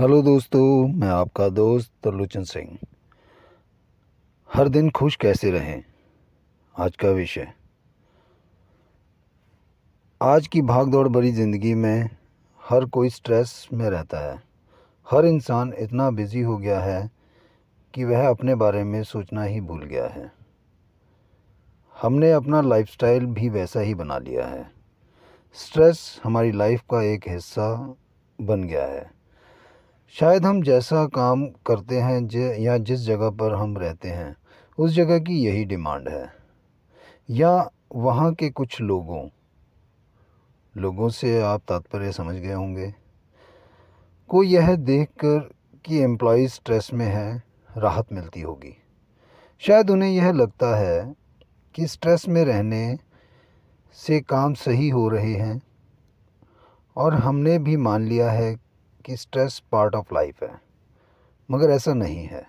Hello दोस्तों, मैं आपका दोस्त तरलोचन सिंह। हर दिन खुश कैसे रहें? आज का विषय। आज की भाग दौड़ भरी ज़िंदगी में हर कोई स्ट्रेस में रहता है। हर इंसान इतना बिज़ी हो गया है कि वह अपने बारे में सोचना ही भूल गया है। हमने अपना लाइफस्टाइल भी वैसा ही बना लिया है। स्ट्रेस हमारी लाइफ का एक हिस्सा बन गया है। शायद हम जैसा काम करते हैं या जिस जगह पर हम रहते हैं, उस जगह की यही डिमांड है। या वहाँ के कुछ लोगों लोगों से आप तात्पर्य समझ गए होंगे। को यह देखकर कि एम्प्लॉय स्ट्रेस में है, राहत मिलती होगी। शायद उन्हें यह लगता है कि स्ट्रेस में रहने से काम सही हो रहे हैं, और हमने भी मान लिया है कि स्ट्रेस पार्ट ऑफ़ लाइफ है। मगर ऐसा नहीं है।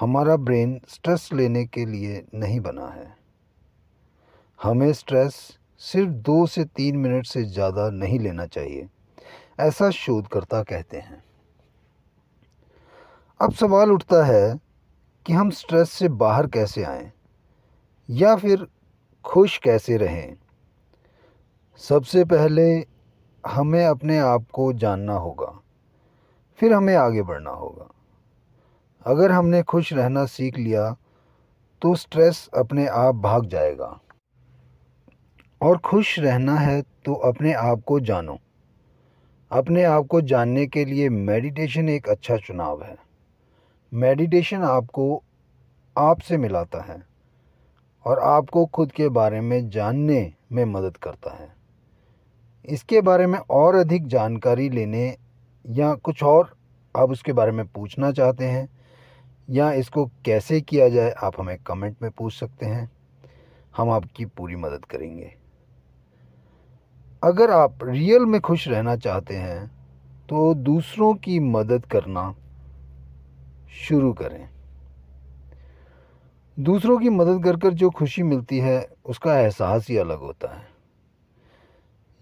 हमारा ब्रेन स्ट्रेस लेने के लिए नहीं बना है। हमें स्ट्रेस सिर्फ़ दो से तीन मिनट से ज़्यादा नहीं लेना चाहिए। ऐसा शोधकर्ता कहते हैं। अब सवाल उठता है कि हम स्ट्रेस से बाहर कैसे आएँ? या फिर खुश कैसे रहें? सबसे पहले हमें अपने आप को जानना होगा, फिर हमें आगे बढ़ना होगा। अगर हमने खुश रहना सीख लिया तो स्ट्रेस अपने आप भाग जाएगा। और खुश रहना है तो अपने आप को जानो। अपने आप को जानने के लिए मेडिटेशन एक अच्छा चुनाव है। मेडिटेशन आपको आपसे मिलाता है और आपको खुद के बारे में जानने में मदद करता है। इसके बारे में और अधिक जानकारी लेने या कुछ और आप उसके बारे में पूछना चाहते हैं या इसको कैसे किया जाए, आप हमें कमेंट में पूछ सकते हैं। हम आपकी पूरी मदद करेंगे। अगर आप रियल में खुश रहना चाहते हैं तो दूसरों की मदद करना शुरू करें। दूसरों की मदद कर कर जो खुशी मिलती है, उसका एहसास ही अलग होता है।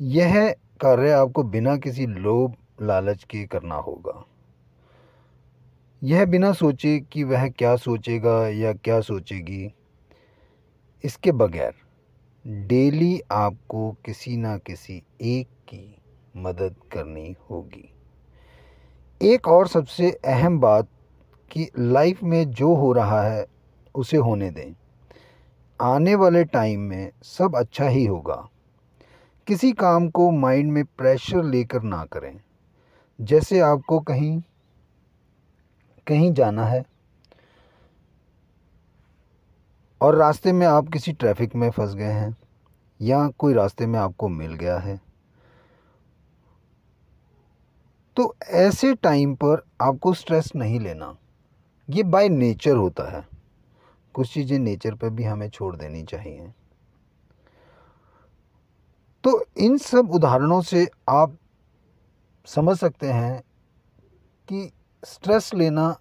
यह कार्य आपको बिना किसी लोभ, लालच के करना होगा। यह बिना सोचे कि वह क्या सोचेगा या क्या सोचेगी। इसके बगैर, डेली आपको किसी ना किसी एक की मदद करनी होगी। एक और सबसे अहम बात कि लाइफ में जो हो रहा है, उसे होने दें। आने वाले टाइम में सब अच्छा ही होगा। किसी काम को माइंड में प्रेशर लेकर ना करें। जैसे आपको कहीं कहीं जाना है और रास्ते में आप किसी ट्रैफ़िक में फंस गए हैं या कोई रास्ते में आपको मिल गया है तो ऐसे टाइम पर आपको स्ट्रेस नहीं लेना। ये बाय नेचर होता है। कुछ चीज़ें नेचर पर भी हमें छोड़ देनी चाहिए। तो इन सब उदाहरणों से आप समझ सकते हैं कि स्ट्रेस लेना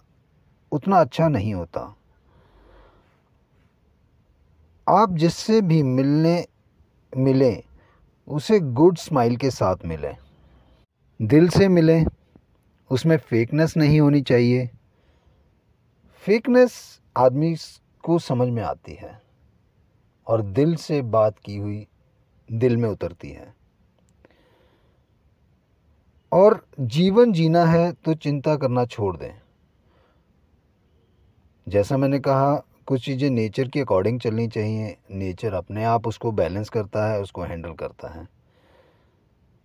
उतना अच्छा नहीं होता। आप जिससे भी मिलने, मिलें, उसे गुड स्माइल के साथ मिलें। दिल से मिलें, उसमें फेकनेस नहीं होनी चाहिए। फेकनेस आदमी को समझ में आती है। और दिल से बात की हुई दिल में उतरती है। और जीवन जीना है तो चिंता करना छोड़ दें। जैसा मैंने कहा, कुछ चीज़ें नेचर के अकॉर्डिंग चलनी चाहिए। नेचर अपने आप उसको बैलेंस करता है, उसको हैंडल करता है।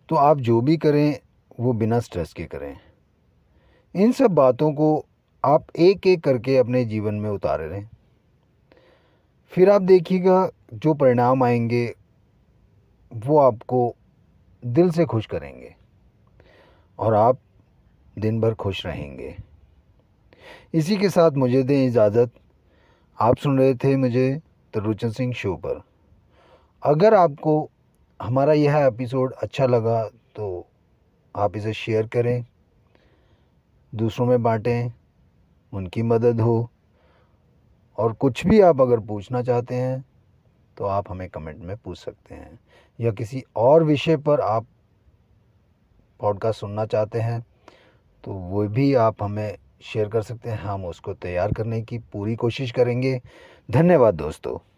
तो आप जो भी करें, वो बिना स्ट्रेस के करें। इन सब बातों को आप एक एक करके अपने जीवन में उतारे रहें। फिर आप देखिएगा, जो परिणाम आएँगे वो आपको दिल से खुश करेंगे और आप दिन भर खुश रहेंगे। इसी के साथ मुझे दें इजाज़त। आप सुन रहे थे मुझे तरुचन सिंह शो पर। अगर आपको हमारा यह एपिसोड अच्छा लगा तो आप इसे शेयर करें। दूसरों में बांटें, उनकी मदद हो। और कुछ भी आप अगर पूछना चाहते हैं तो आप हमें कमेंट में पूछ सकते हैं। या किसी और विषय पर आप पॉडकास्ट सुनना चाहते हैं तो वो भी आप हमें शेयर कर सकते हैं। हम उसको तैयार करने की पूरी कोशिश करेंगे। धन्यवाद दोस्तों।